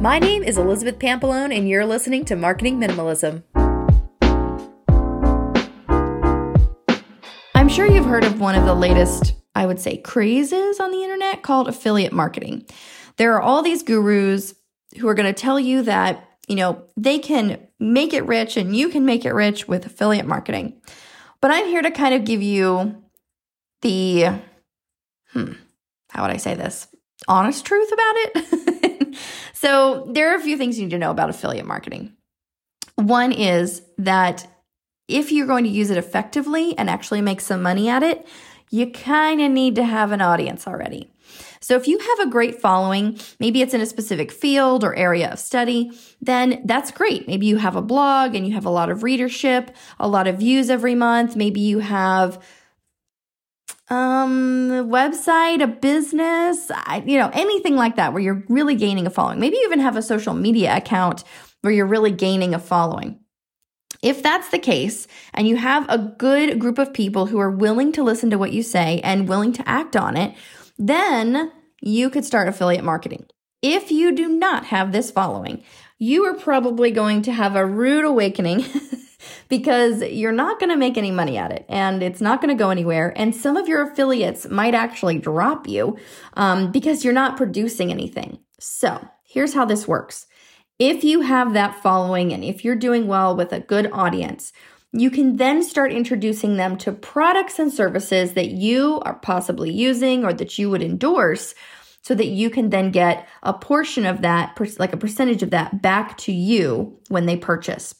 My name is Elizabeth Pampalone, and you're listening to Marketing Minimalism. I'm sure you've heard of one of the latest, I would say, crazes on the internet called affiliate marketing. There are all these gurus who are going to tell you that, you know, they can make it rich and you can make it rich with affiliate marketing. But I'm here to kind of give you the, hmm, how would I say this? Honest truth about it. so there are a few things you need to know about affiliate marketing. One is that if you're going to use it effectively and actually make some money at it, you kind of need to have an audience already. So if you have a great following, maybe it's in a specific field or area of study, then that's great. Maybe you have a blog and you have a lot of readership, a lot of views every month. Maybe you have um website, a business, you know, anything like that where you're really gaining a following. Maybe you even have a social media account where you're really gaining a following. If that's the case, and you have a good group of people who are willing to listen to what you say and willing to act on it, then you could start affiliate marketing. If you do not have this following, you are probably going to have a rude awakening because you're not going to make any money at it and it's not going to go anywhere. And some of your affiliates might actually drop you um, because you're not producing anything. So here's how this works. If you have that following and if you're doing well with a good audience, you can then start introducing them to products and services that you are possibly using or that you would endorse so that you can then get a portion of that, like a percentage of that, back to you when they purchase.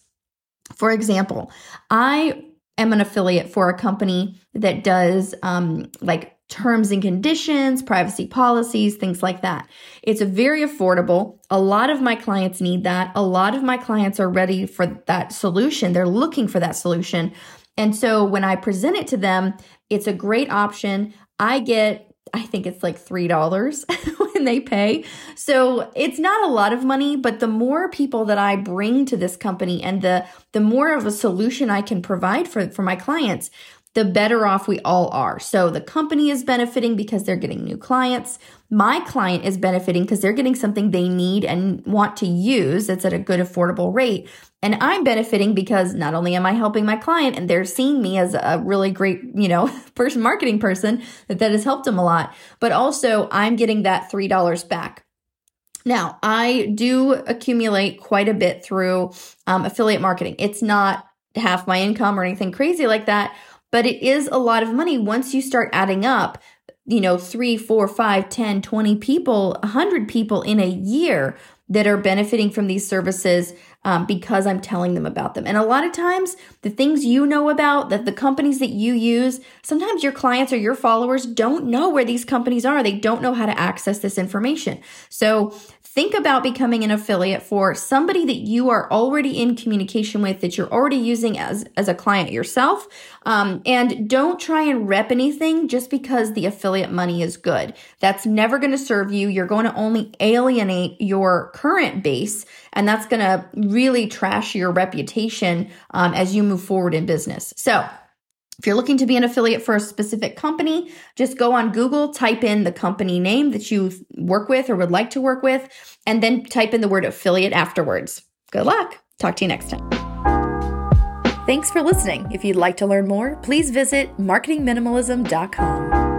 For example, I am an affiliate for a company that does um, like terms and conditions, privacy policies, things like that. It's very affordable. A lot of my clients need that. A lot of my clients are ready for that solution. They're looking for that solution. And so when I present it to them, it's a great option. I get I think it's like $3 they pay. So it's not a lot of money, but the more people that I bring to this company and the the more of a solution I can provide for for my clients, the better off we all are. So the company is benefiting because they're getting new clients. My client is benefiting because they're getting something they need and want to use that's at a good affordable rate. And I'm benefiting because not only am I helping my client and they're seeing me as a really great, you know, person marketing person that that has helped them a lot, but also I'm getting that $3 back. Now, I do accumulate quite a bit through um, affiliate marketing. It's not half my income or anything crazy like that, but it is a lot of money. Once you start adding up you know three four five ten twenty people 100 people in a year that are benefiting from these services um, because I'm telling them about them. And a lot of times, the things you know about, that the companies that you use, sometimes your clients or your followers don't know where these companies are. They don't know how to access this information. So think about becoming an affiliate for somebody that you are already in communication with, that you're already using as, as a client yourself. Um, and don't try and rep anything just because the affiliate money is good. That's never going to serve you. You're going to only alienate your current base, and that's going to really trash your reputation um, as you move forward in business. So, if you're looking to be an affiliate for a specific company, just go on Google, type in the company name that you work with or would like to work with, and then type in the word affiliate afterwards. Good luck. Talk to you next time. Thanks for listening. If you'd like to learn more, please visit marketingminimalism.com.